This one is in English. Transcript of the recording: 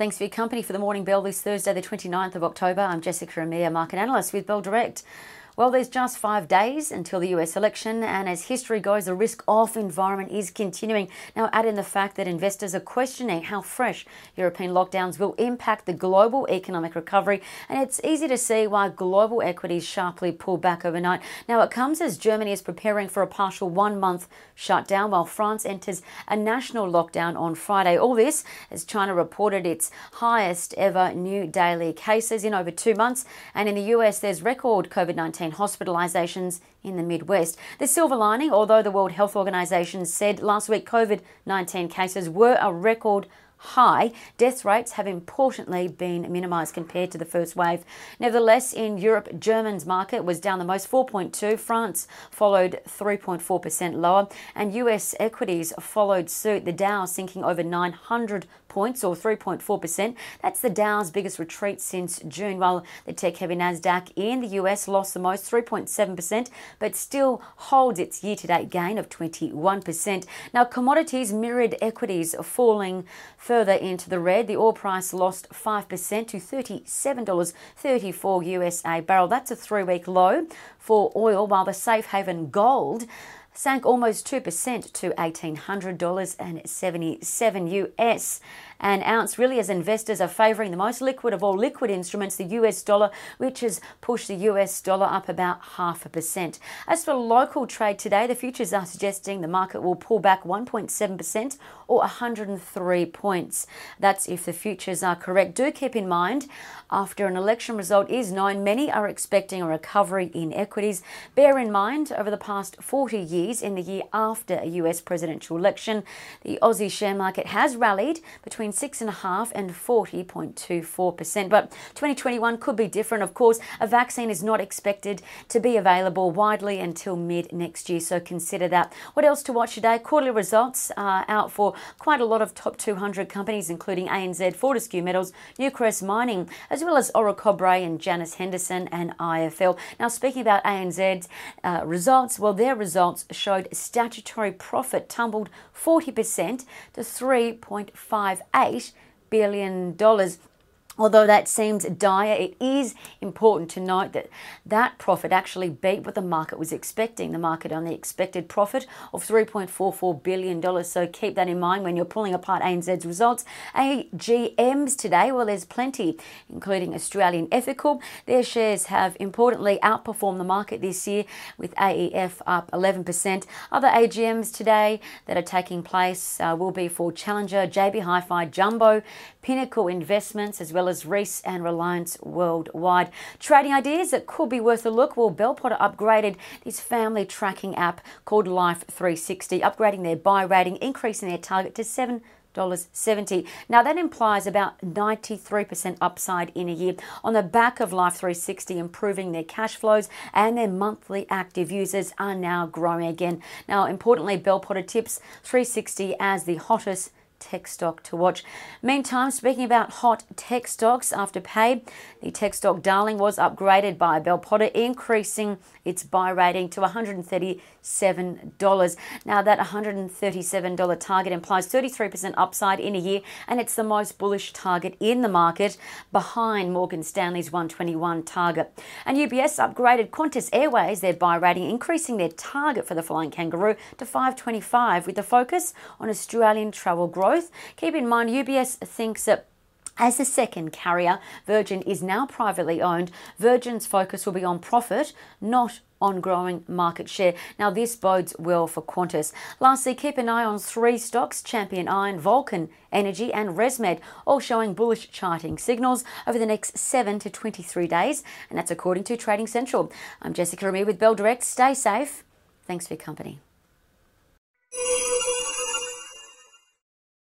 Thanks for your company for the Morning Bell this Thursday, the 29th of October. I'm Jessica Amir, market analyst with Bell Direct. Well, there's just five days until the US election, and as history goes, the risk off environment is continuing. Now, add in the fact that investors are questioning how fresh European lockdowns will impact the global economic recovery, and it's easy to see why global equities sharply pull back overnight. Now, it comes as Germany is preparing for a partial one month shutdown, while France enters a national lockdown on Friday. All this as China reported its highest ever new daily cases in over two months, and in the US, there's record COVID 19 hospitalisations in the Midwest. The silver lining, although the World Health Organization said last week COVID 19 cases were a record high. Death rates have importantly been minimised compared to the first wave. Nevertheless, in Europe, Germany's market was down the most 4.2. France followed 3.4% lower, and US equities followed suit. The Dow sinking over 900 points or 3.4%. That's the Dow's biggest retreat since June, while the tech heavy NASDAQ in the US lost the most, 3.7%, but still holds its year to date gain of 21%. Now, commodities mirrored equities falling further into the red. The oil price lost 5% to $37.34 USA barrel. That's a three week low for oil, while the safe haven gold sank almost 2% to $1,800.77 US an ounce, really, as investors are favouring the most liquid of all liquid instruments, the US dollar, which has pushed the US dollar up about half a percent. As for local trade today, the futures are suggesting the market will pull back 1.7% or 103 points. That's if the futures are correct. Do keep in mind, after an election result is known, many are expecting a recovery in equities. Bear in mind, over the past 40 years, in the year after a US presidential election, the Aussie share market has rallied between between 6.5 and 40.24%. But 2021 could be different. Of course, a vaccine is not expected to be available widely until mid next year, so consider that. What else to watch today? Quarterly results are out for quite a lot of top 200 companies, including ANZ, Fortescue Metals, Newcrest Mining, as well as Orocobre and Janus Henderson and IFL. Now, speaking about ANZ's uh, results, well, their results showed statutory profit tumbled 40% to 3.58 $8 billion Although that seems dire, it is important to note that that profit actually beat what the market was expecting. The market only expected profit of $3.44 billion. So keep that in mind when you're pulling apart ANZ's results. AGMs today, well, there's plenty, including Australian Ethical. Their shares have importantly outperformed the market this year, with AEF up 11%. Other AGMs today that are taking place uh, will be for Challenger, JB Hi Fi, Jumbo, Pinnacle Investments, as well as Reece and Reliance Worldwide. Trading ideas that could be worth a look. Well, Bell Potter upgraded this family tracking app called Life 360, upgrading their buy rating, increasing their target to 7 $70. Now that implies about 93% upside in a year on the back of Life 360 improving their cash flows and their monthly active users are now growing again. Now importantly Bell Potter tips 360 as the hottest tech stock to watch. Meantime, speaking about hot tech stocks, Afterpay, the tech stock darling was upgraded by Bell Potter, increasing its buy rating to $137. Now, that $137 target implies 33% upside in a year, and it's the most bullish target in the market behind Morgan Stanley's 121 target. And UBS upgraded Qantas Airways, their buy rating, increasing their target for the Flying Kangaroo to 525 with a focus on Australian travel growth Keep in mind, UBS thinks that as the second carrier, Virgin is now privately owned. Virgin's focus will be on profit, not on growing market share. Now, this bodes well for Qantas. Lastly, keep an eye on three stocks Champion Iron, Vulcan Energy, and ResMed, all showing bullish charting signals over the next 7 to 23 days, and that's according to Trading Central. I'm Jessica Amir with Bell Direct. Stay safe. Thanks for your company.